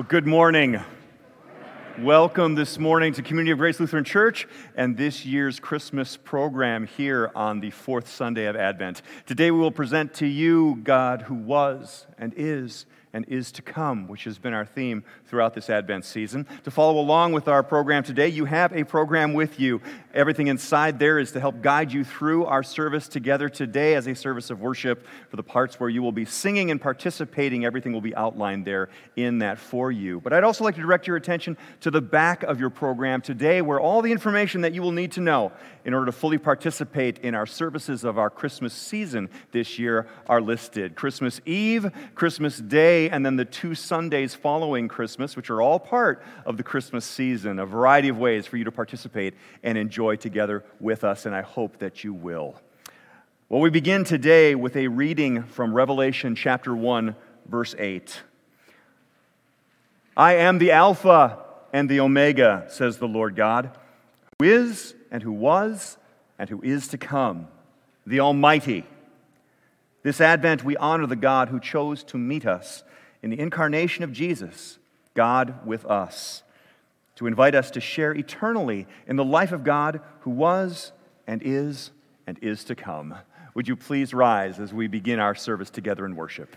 Well, good morning. Welcome this morning to Community of Grace Lutheran Church and this year's Christmas program here on the fourth Sunday of Advent. Today we will present to you God who was and is and is to come, which has been our theme throughout this Advent season. To follow along with our program today, you have a program with you. Everything inside there is to help guide you through our service together today as a service of worship. For the parts where you will be singing and participating, everything will be outlined there in that for you. But I'd also like to direct your attention to the back of your program today, where all the information that you will need to know in order to fully participate in our services of our Christmas season this year are listed Christmas Eve, Christmas Day, and then the two Sundays following Christmas, which are all part of the Christmas season, a variety of ways for you to participate and enjoy together with us, and I hope that you will. Well, we begin today with a reading from Revelation chapter 1, verse 8. I am the Alpha and the Omega, says the Lord God, who is and who was and who is to come, the Almighty. This Advent, we honor the God who chose to meet us in the incarnation of Jesus, God with us, to invite us to share eternally in the life of God who was and is and is to come. Would you please rise as we begin our service together in worship?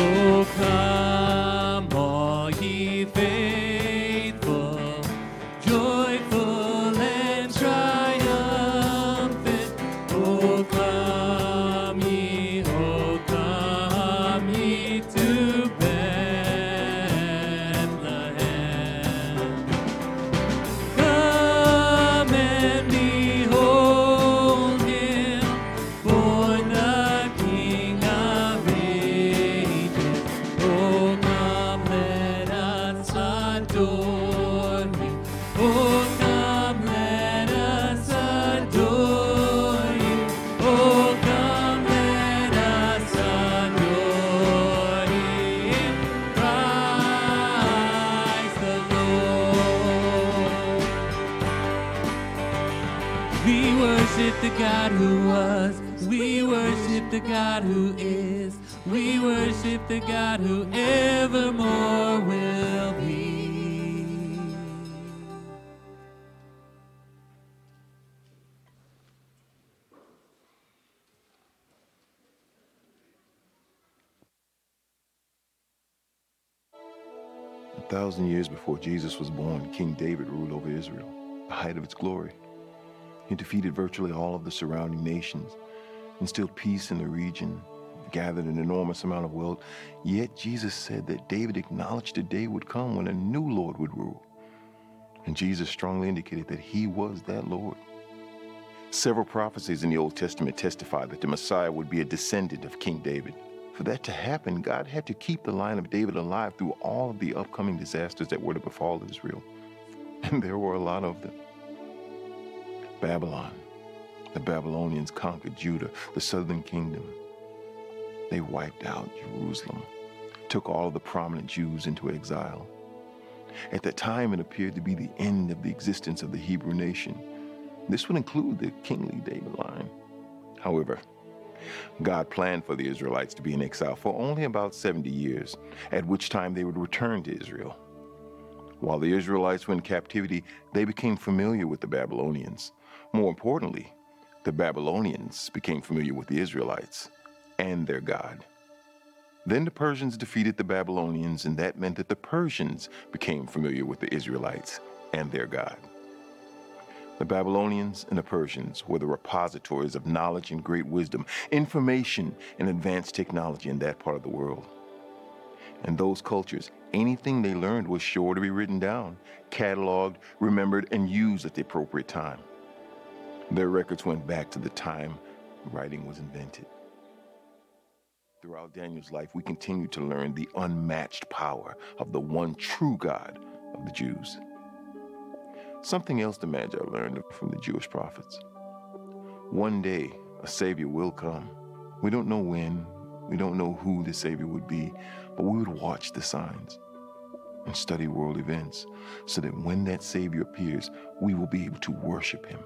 O come. Thousand years before Jesus was born, King David ruled over Israel, the height of its glory. He defeated virtually all of the surrounding nations, instilled peace in the region, gathered an enormous amount of wealth. Yet Jesus said that David acknowledged a day would come when a new Lord would rule. And Jesus strongly indicated that he was that Lord. Several prophecies in the Old Testament testify that the Messiah would be a descendant of King David. For that to happen, God had to keep the line of David alive through all of the upcoming disasters that were to befall Israel. And there were a lot of them Babylon, the Babylonians conquered Judah, the southern kingdom. They wiped out Jerusalem, took all of the prominent Jews into exile. At that time, it appeared to be the end of the existence of the Hebrew nation. This would include the kingly David line. However, God planned for the Israelites to be in exile for only about 70 years, at which time they would return to Israel. While the Israelites were in captivity, they became familiar with the Babylonians. More importantly, the Babylonians became familiar with the Israelites and their God. Then the Persians defeated the Babylonians, and that meant that the Persians became familiar with the Israelites and their God. The Babylonians and the Persians were the repositories of knowledge and great wisdom, information and advanced technology in that part of the world. In those cultures, anything they learned was sure to be written down, cataloged, remembered, and used at the appropriate time. Their records went back to the time writing was invented. Throughout Daniel's life, we continue to learn the unmatched power of the one true God of the Jews. Something else the Magi learned from the Jewish prophets. One day, a Savior will come. We don't know when, we don't know who the Savior would be, but we would watch the signs and study world events so that when that Savior appears, we will be able to worship Him.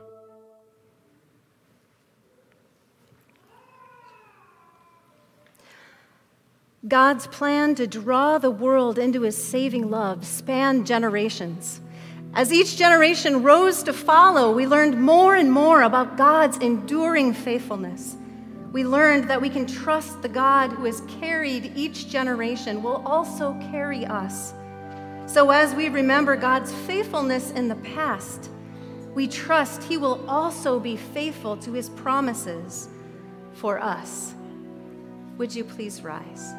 God's plan to draw the world into his saving love spanned generations. As each generation rose to follow, we learned more and more about God's enduring faithfulness. We learned that we can trust the God who has carried each generation will also carry us. So, as we remember God's faithfulness in the past, we trust He will also be faithful to His promises for us. Would you please rise?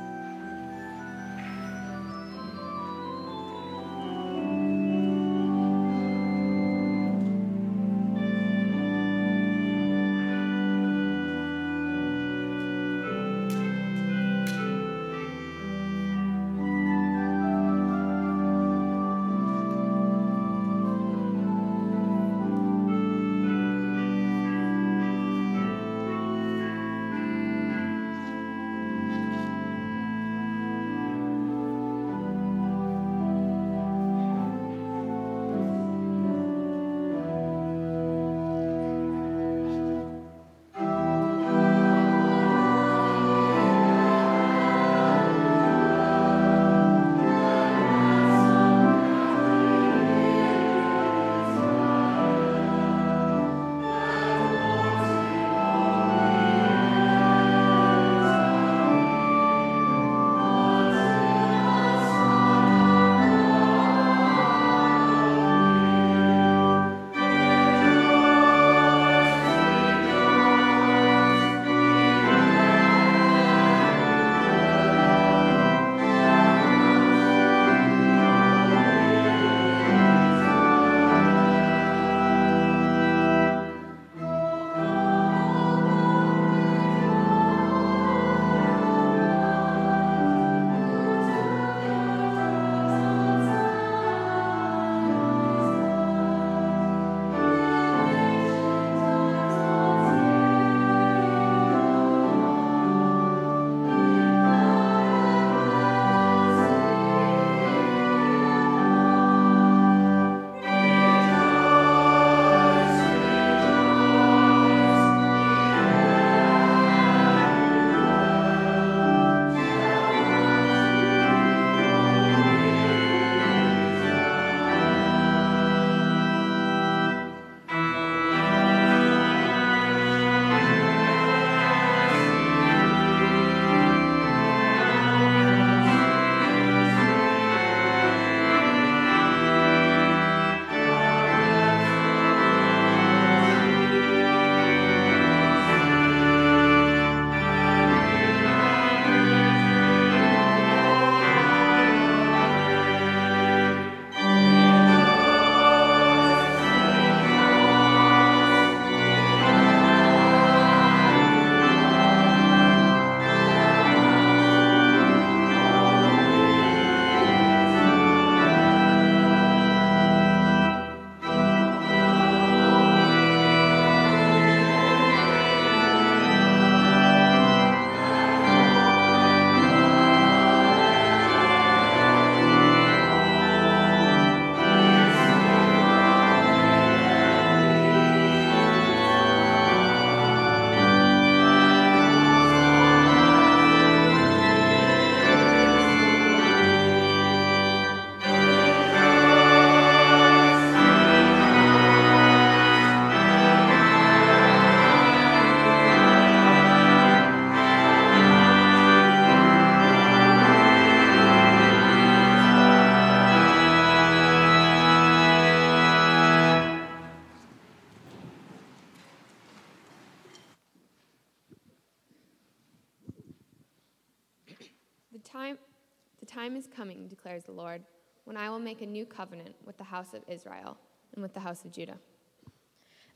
Time is coming, declares the Lord, when I will make a new covenant with the house of Israel and with the house of Judah.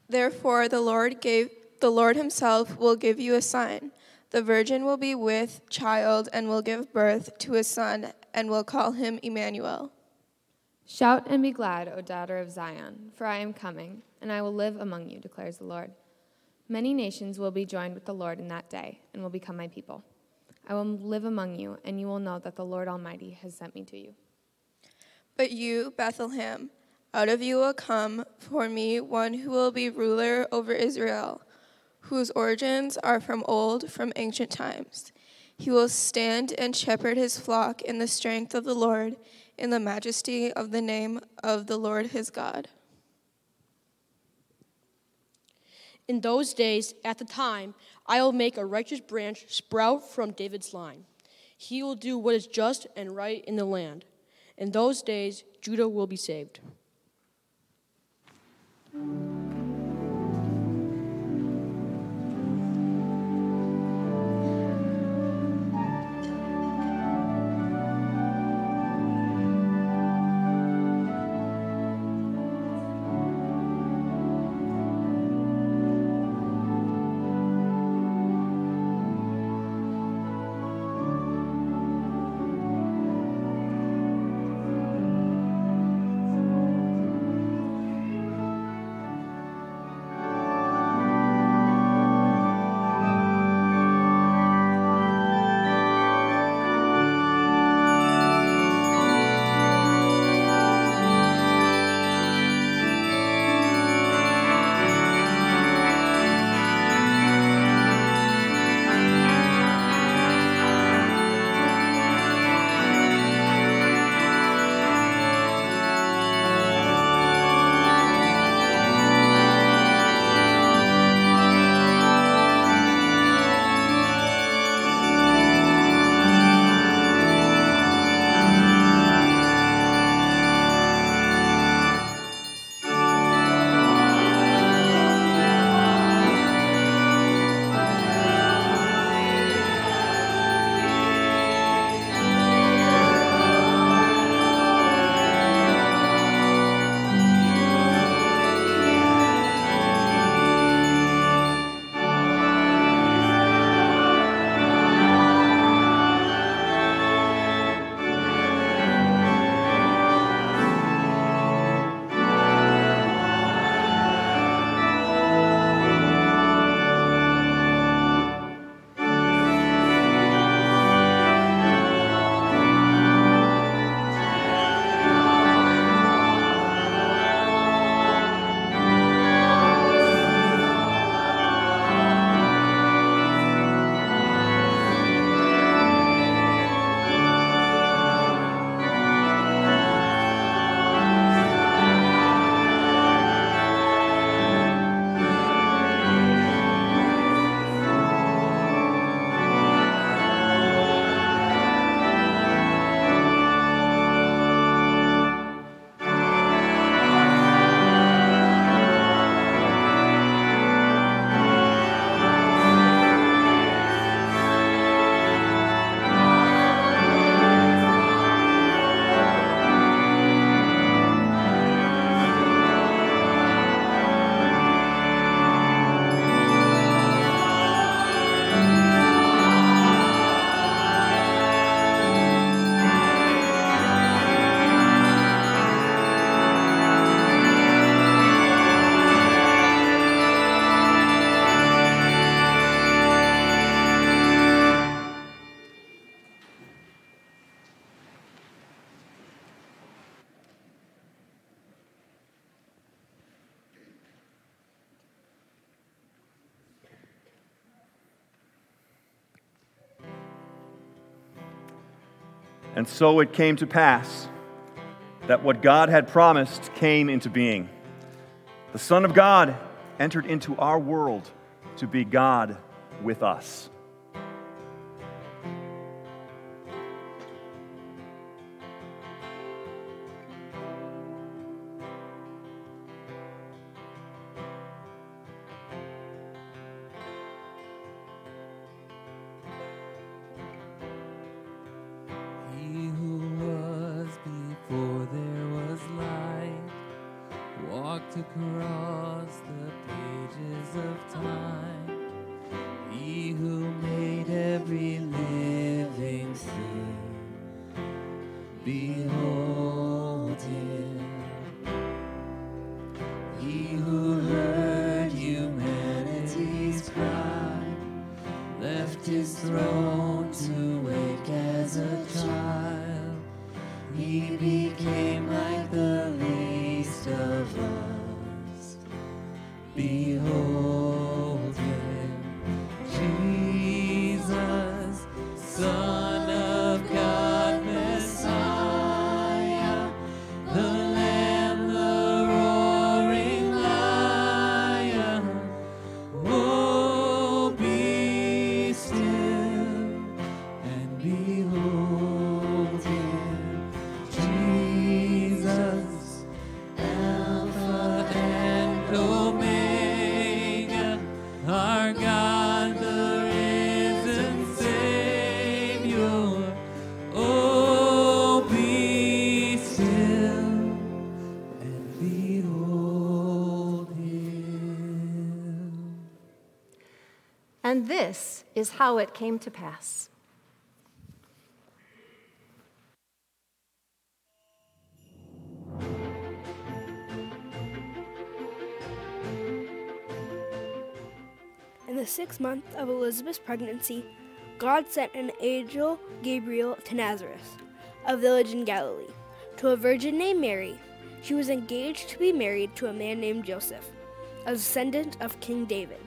Therefore the Lord gave the Lord himself will give you a sign. The virgin will be with child and will give birth to a son and will call him Emmanuel. Shout and be glad, O daughter of Zion, for I am coming, and I will live among you, declares the Lord. Many nations will be joined with the Lord in that day and will become my people. I will live among you, and you will know that the Lord Almighty has sent me to you. But you, Bethlehem, out of you will come for me one who will be ruler over Israel, whose origins are from old, from ancient times. He will stand and shepherd his flock in the strength of the Lord, in the majesty of the name of the Lord his God. In those days, at the time, I will make a righteous branch sprout from David's line. He will do what is just and right in the land. In those days, Judah will be saved. And so it came to pass that what God had promised came into being. The Son of God entered into our world to be God with us. A child. And this is how it came to pass. In the sixth month of Elizabeth's pregnancy, God sent an angel, Gabriel, to Nazareth, a village in Galilee, to a virgin named Mary. She was engaged to be married to a man named Joseph, a descendant of King David.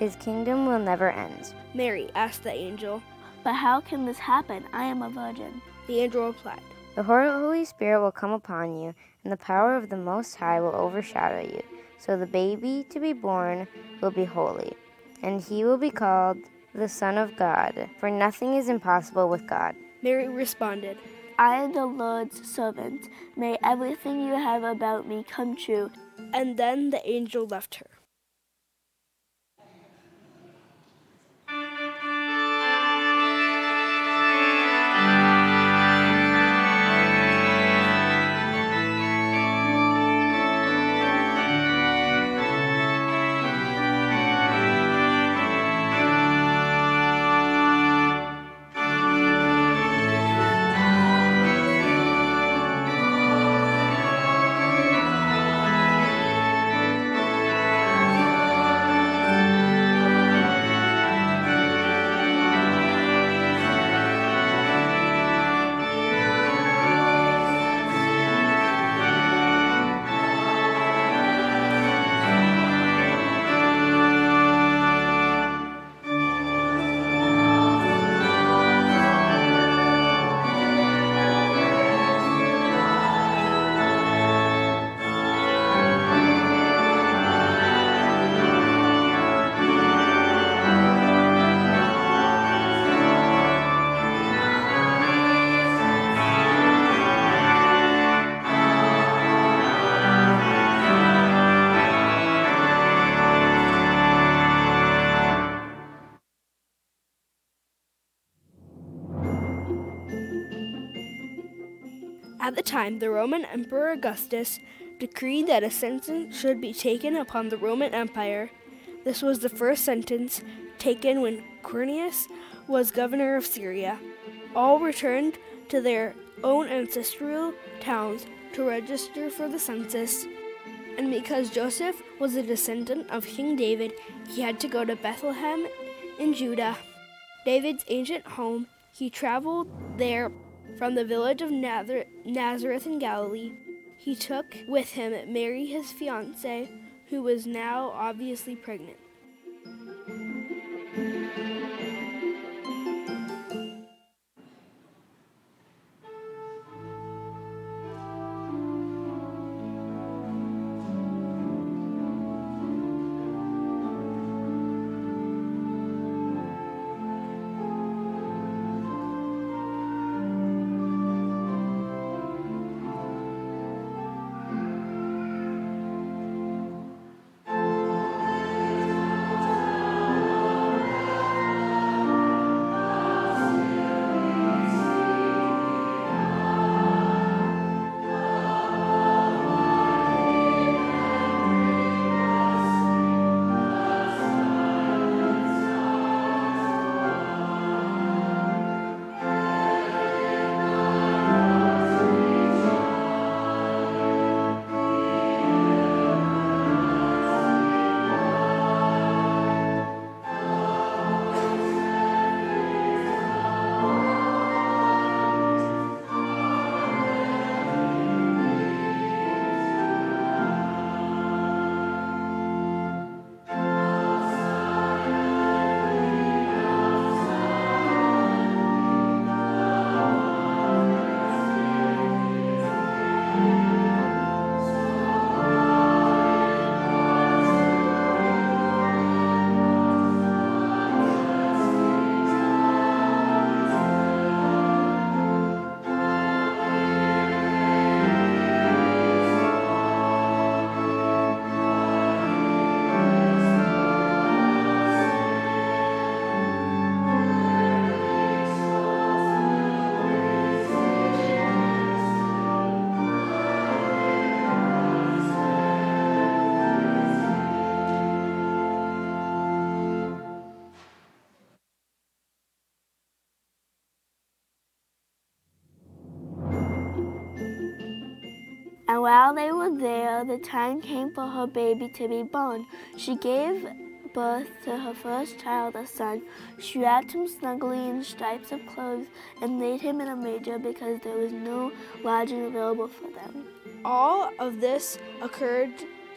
His kingdom will never end. Mary asked the angel. But how can this happen? I am a virgin. The angel replied, The Holy Spirit will come upon you, and the power of the Most High will overshadow you. So the baby to be born will be holy, and he will be called the Son of God, for nothing is impossible with God. Mary responded, I am the Lord's servant. May everything you have about me come true. And then the angel left her. At the time, the Roman Emperor Augustus decreed that a sentence should be taken upon the Roman Empire. This was the first sentence taken when Quirinius was governor of Syria. All returned to their own ancestral towns to register for the census. And because Joseph was a descendant of King David, he had to go to Bethlehem in Judah, David's ancient home. He traveled there from the village of Nazareth in Galilee. He took with him Mary, his fiancée, who was now obviously pregnant. Now, while they were there, the time came for her baby to be born. She gave birth to her first child, a son. She wrapped him snugly in stripes of clothes and laid him in a manger because there was no lodging available for them. All of this occurred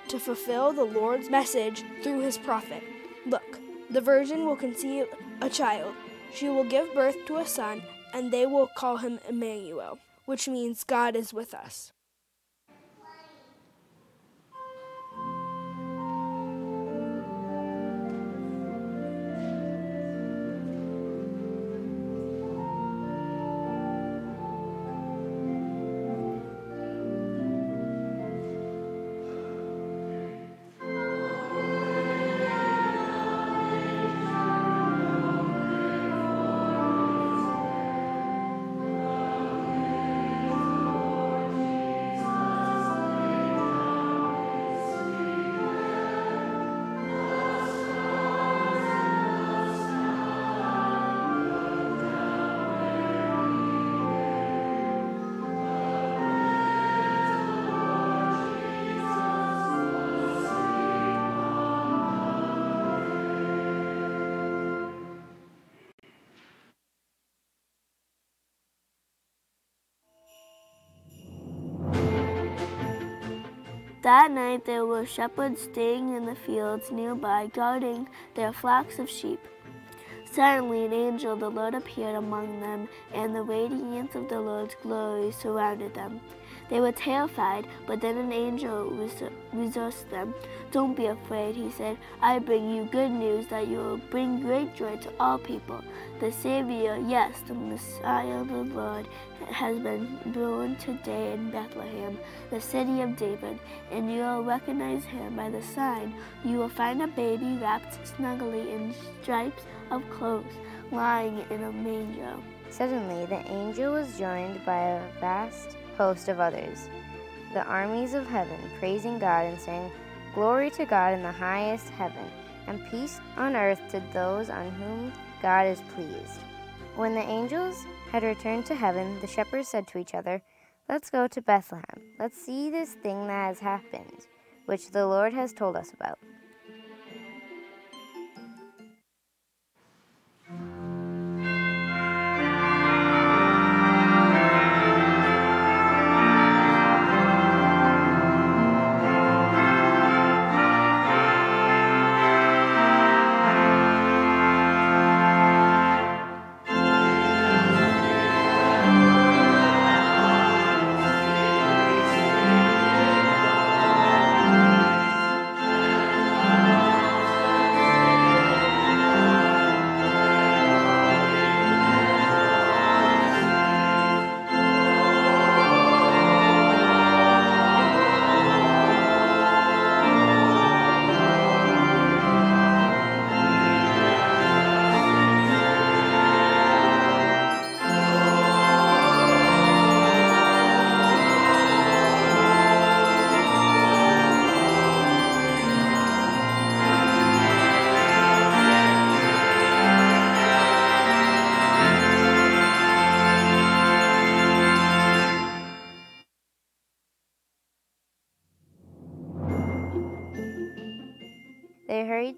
to fulfill the Lord's message through his prophet. Look, the virgin will conceive a child. She will give birth to a son, and they will call him Emmanuel, which means God is with us. That night there were shepherds staying in the fields nearby, guarding their flocks of sheep. Suddenly, an angel of the Lord appeared among them, and the radiance of the Lord's glory surrounded them. They were terrified, but then an angel reassured them. Don't be afraid, he said. I bring you good news that you will bring great joy to all people. The Savior, yes, the Messiah of the Lord, has been born today in Bethlehem, the city of David, and you will recognize him by the sign. You will find a baby wrapped snugly in stripes of clothes, lying in a manger. Suddenly, the angel was joined by a vast host of others, the armies of heaven, praising God and saying, Glory to God in the highest heaven, and peace on earth to those on whom God is pleased. When the angels had returned to heaven, the shepherds said to each other, Let's go to Bethlehem. Let's see this thing that has happened, which the Lord has told us about.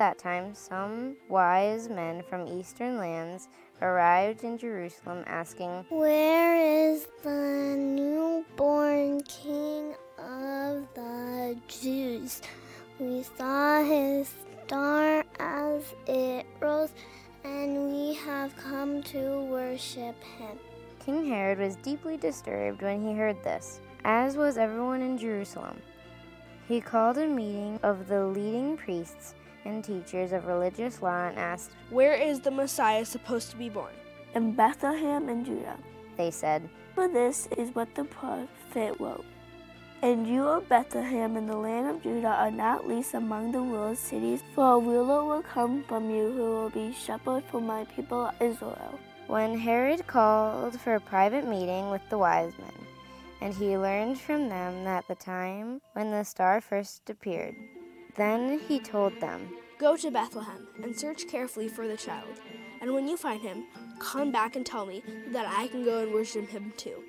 That time, some wise men from eastern lands arrived in Jerusalem asking, Where is the newborn King of the Jews? We saw his star as it rose, and we have come to worship him. King Herod was deeply disturbed when he heard this, as was everyone in Jerusalem. He called a meeting of the leading priests and teachers of religious law and asked, Where is the Messiah supposed to be born? In Bethlehem in Judah. They said, For this is what the prophet wrote. And you, O Bethlehem, in the land of Judah, are not least among the rulers' cities, for a ruler will come from you who will be shepherd for my people Israel. When Herod called for a private meeting with the wise men, and he learned from them that the time when the star first appeared, then he told them, Go to Bethlehem and search carefully for the child, and when you find him, come back and tell me that I can go and worship him too.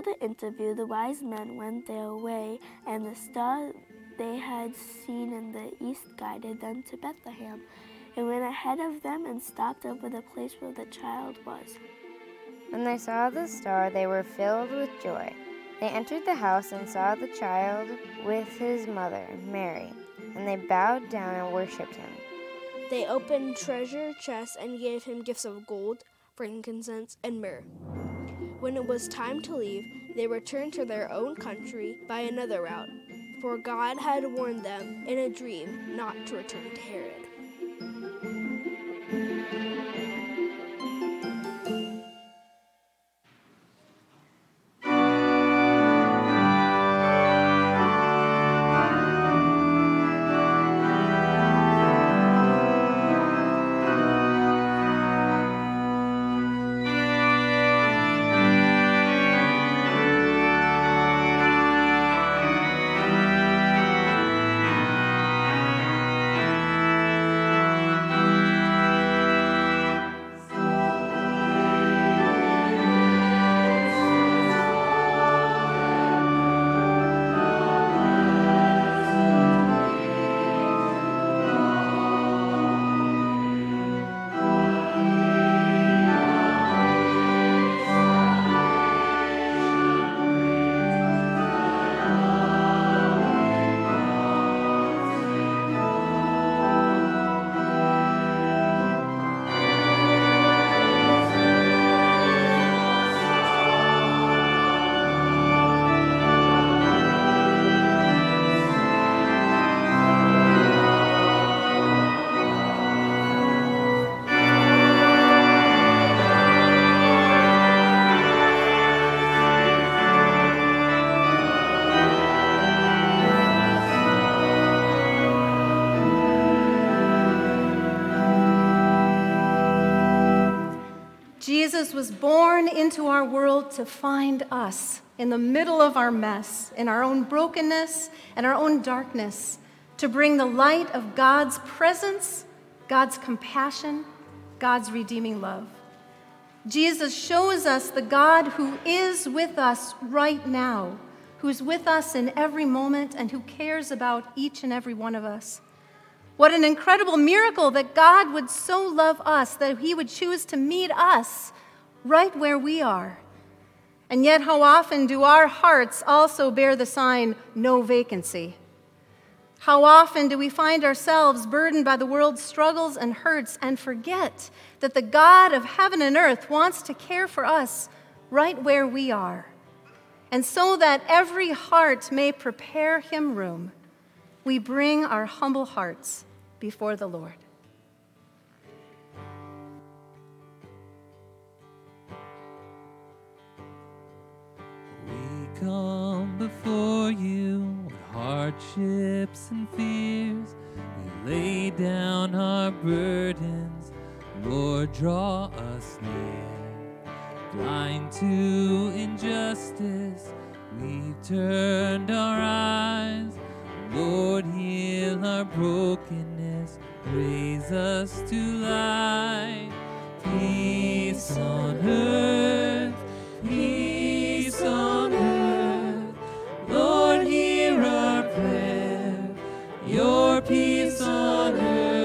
After the interview, the wise men went their way, and the star they had seen in the east guided them to Bethlehem. It went ahead of them and stopped over the place where the child was. When they saw the star, they were filled with joy. They entered the house and saw the child with his mother, Mary, and they bowed down and worshipped him. They opened treasure chests and gave him gifts of gold, frankincense, and myrrh. When it was time to leave, they returned to their own country by another route, for God had warned them in a dream not to return to Herod. Was born into our world to find us in the middle of our mess, in our own brokenness and our own darkness, to bring the light of God's presence, God's compassion, God's redeeming love. Jesus shows us the God who is with us right now, who's with us in every moment, and who cares about each and every one of us. What an incredible miracle that God would so love us that he would choose to meet us right where we are. And yet, how often do our hearts also bear the sign, no vacancy? How often do we find ourselves burdened by the world's struggles and hurts and forget that the God of heaven and earth wants to care for us right where we are? And so that every heart may prepare him room, we bring our humble hearts before the Lord. Come before you with hardships and fears. We lay down our burdens, Lord, draw us near. Blind to injustice, we've turned our eyes. Lord, heal our brokenness, raise us to life. Peace on earth, peace on earth. Lord, hear our prayer. Your peace on earth,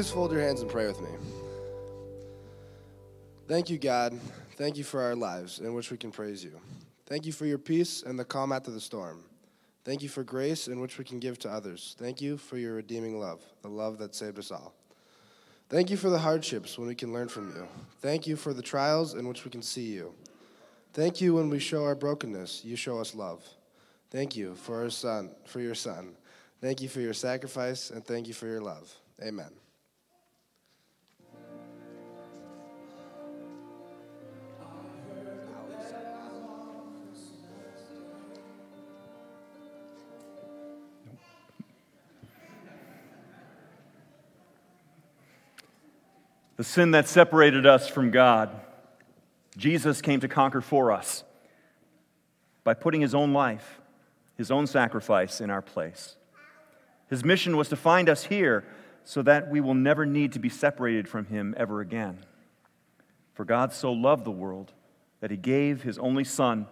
Please fold your hands and pray with me. Thank you, God. Thank you for our lives in which we can praise you. Thank you for your peace and the calm after the storm. Thank you for grace in which we can give to others. Thank you for your redeeming love, the love that saved us all. Thank you for the hardships when we can learn from you. Thank you for the trials in which we can see you. Thank you when we show our brokenness, you show us love. Thank you for our son, for your son. Thank you for your sacrifice and thank you for your love. Amen. The sin that separated us from God, Jesus came to conquer for us by putting his own life, his own sacrifice in our place. His mission was to find us here so that we will never need to be separated from him ever again. For God so loved the world that he gave his only Son,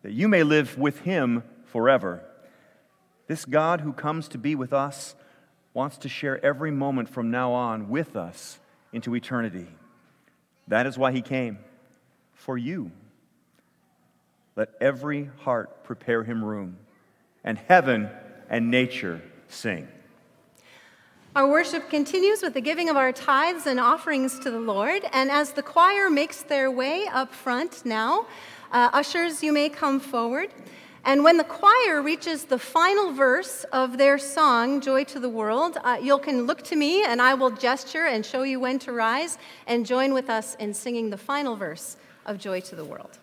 that you may live with him forever. This God who comes to be with us wants to share every moment from now on with us into eternity. That is why he came, for you. Let every heart prepare him room, and heaven and nature sing. Our worship continues with the giving of our tithes and offerings to the Lord. And as the choir makes their way up front now, uh, ushers, you may come forward. And when the choir reaches the final verse of their song, Joy to the World, uh, you can look to me and I will gesture and show you when to rise and join with us in singing the final verse of Joy to the World.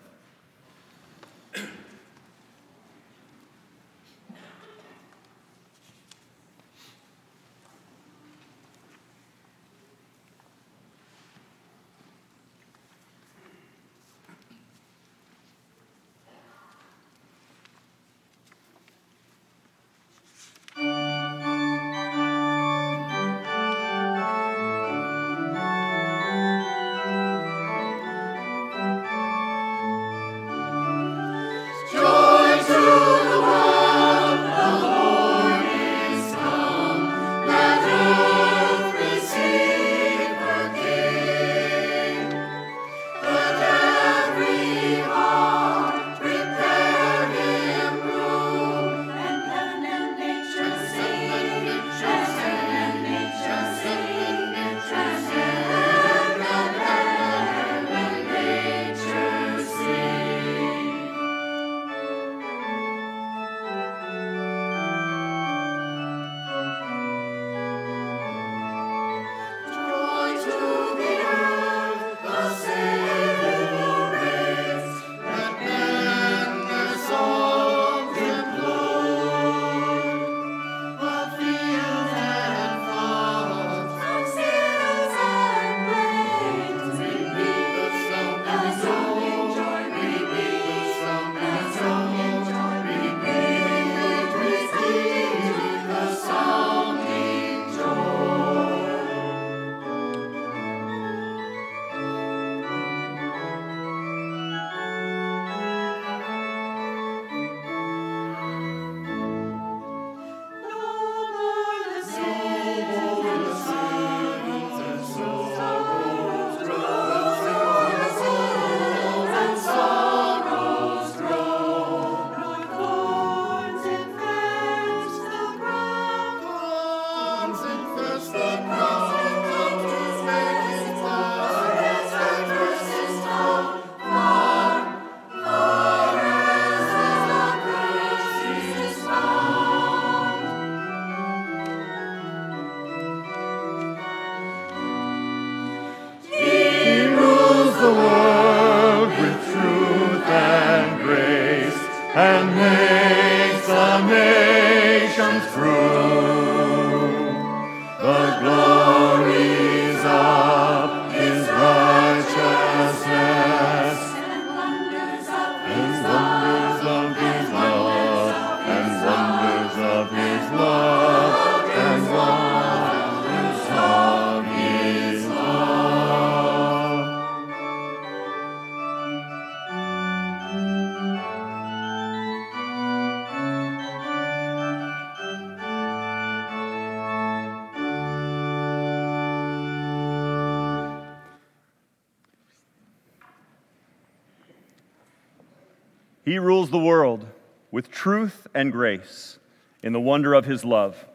Rules the world with truth and grace in the wonder of his love.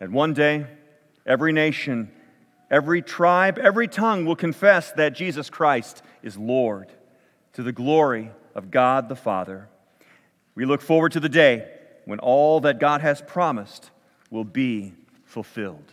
And one day, every nation, every tribe, every tongue will confess that Jesus Christ is Lord to the glory of God the Father. We look forward to the day when all that God has promised will be fulfilled.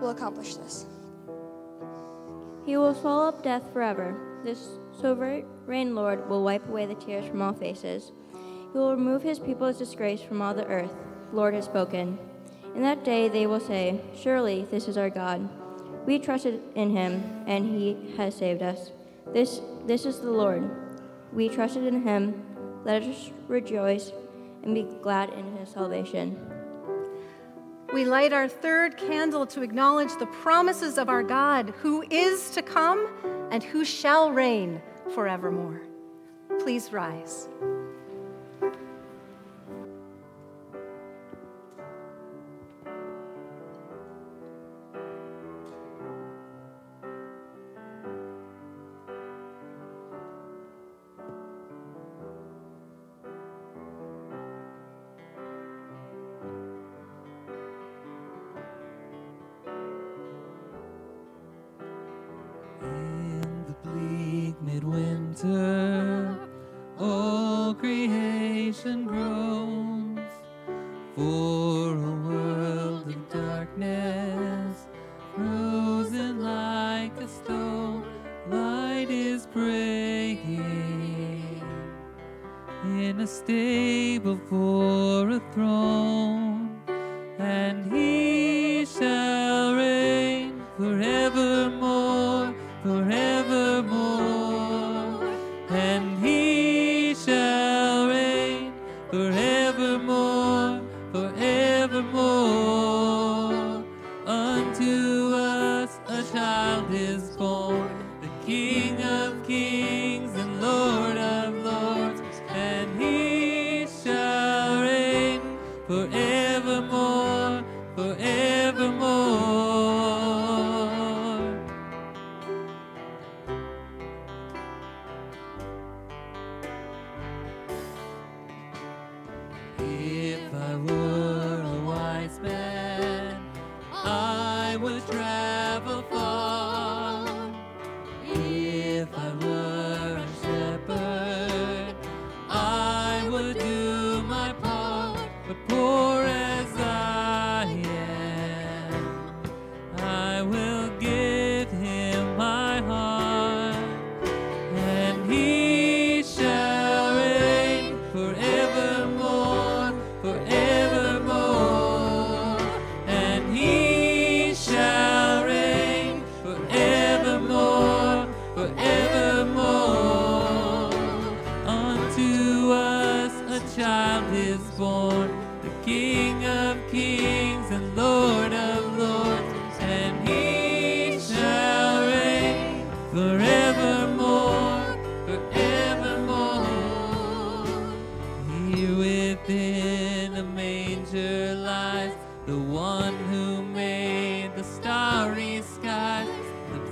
will accomplish this. He will swallow up death forever. This sovereign rain Lord will wipe away the tears from all faces. He will remove his people's disgrace from all the earth. The Lord has spoken. In that day they will say, Surely this is our God. We trusted in him, and he has saved us. This, this is the Lord. We trusted in him. Let us rejoice and be glad in his salvation. We light our third candle to acknowledge the promises of our God, who is to come and who shall reign forevermore. Please rise. In a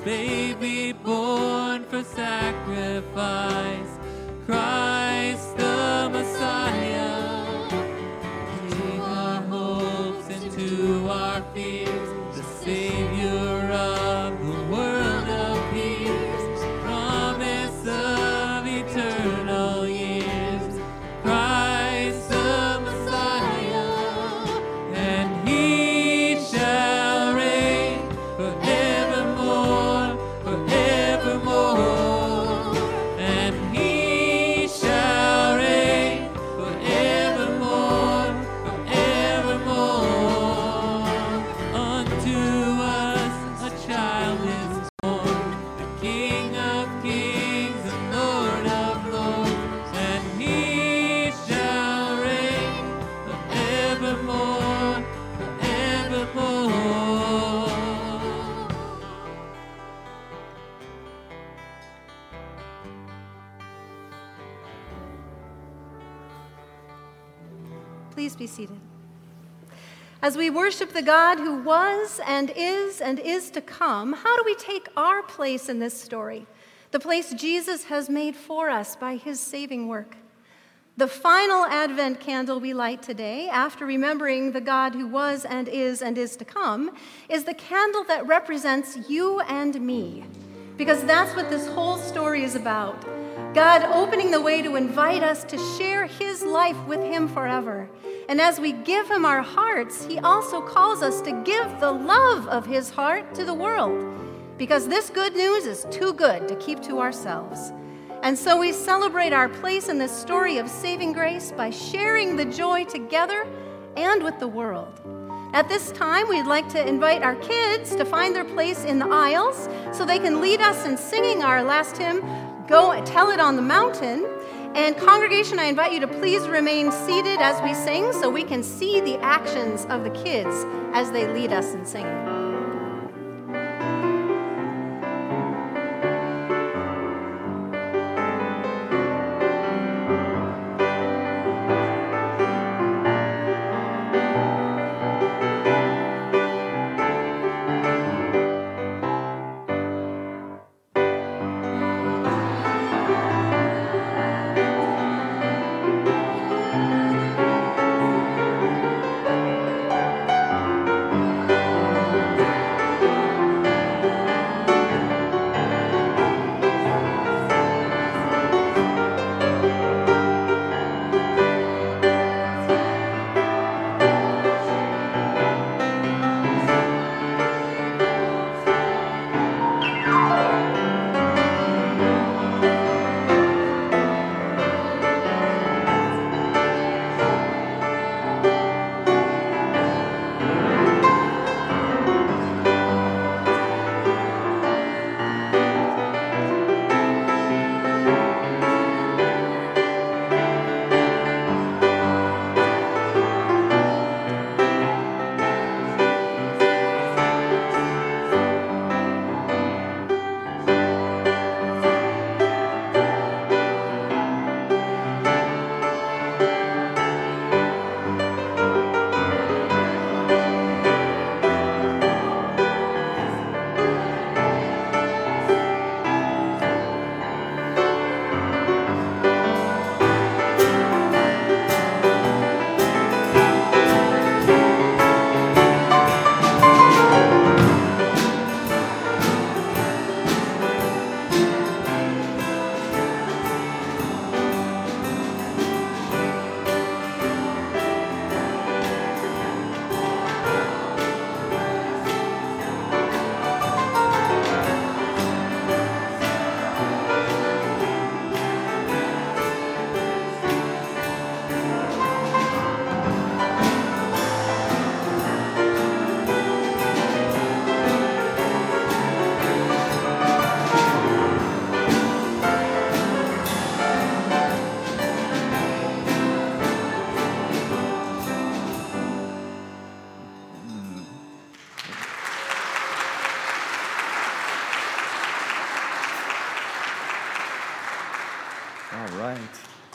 baby born for sacrifice, Christ the Messiah. Worship the God who was and is and is to come, how do we take our place in this story? The place Jesus has made for us by his saving work. The final Advent candle we light today, after remembering the God who was and is and is to come, is the candle that represents you and me. Because that's what this whole story is about. God opening the way to invite us to share his life with him forever. And as we give him our hearts, he also calls us to give the love of his heart to the world. Because this good news is too good to keep to ourselves. And so we celebrate our place in this story of saving grace by sharing the joy together and with the world. At this time, we'd like to invite our kids to find their place in the aisles so they can lead us in singing our last hymn, Go Tell It on the Mountain. And congregation, I invite you to please remain seated as we sing so we can see the actions of the kids as they lead us in singing.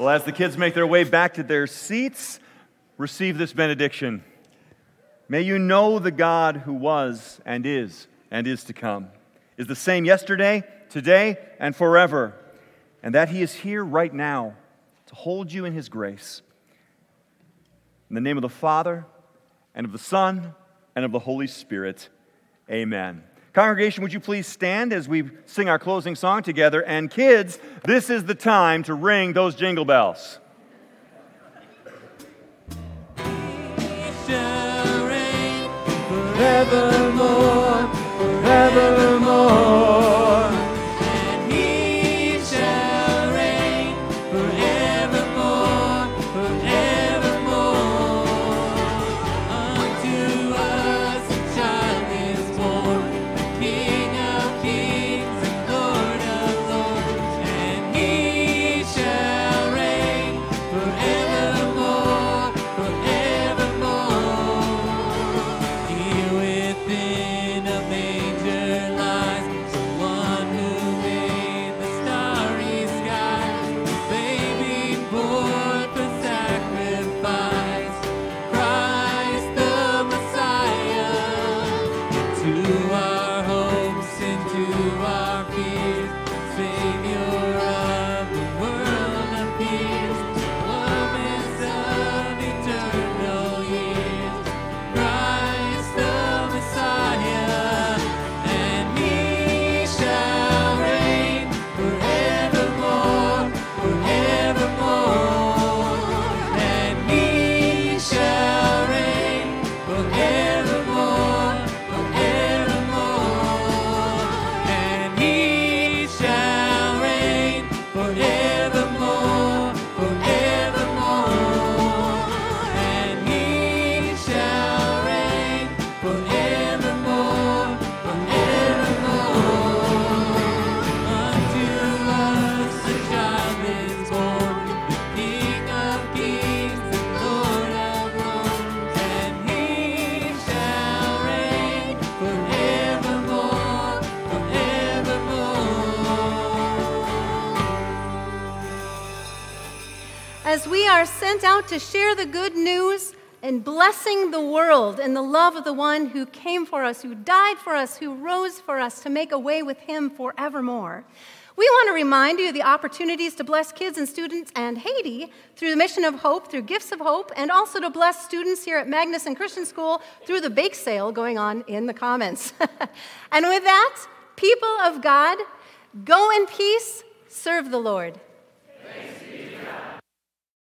Well, as the kids make their way back to their seats, receive this benediction. May you know the God who was and is and is to come, is the same yesterday, today, and forever, and that he is here right now to hold you in his grace. In the name of the Father, and of the Son, and of the Holy Spirit, amen. Congregation, would you please stand as we sing our closing song together? And kids, this is the time to ring those jingle bells. forevermore, forevermore. Out to share the good news and blessing the world in the love of the one who came for us, who died for us, who rose for us to make a way with him forevermore. We want to remind you of the opportunities to bless kids and students and Haiti through the Mission of Hope, through Gifts of Hope, and also to bless students here at Magnuson Christian School through the bake sale going on in the Commons. and with that, people of God, go in peace, serve the Lord. Thanks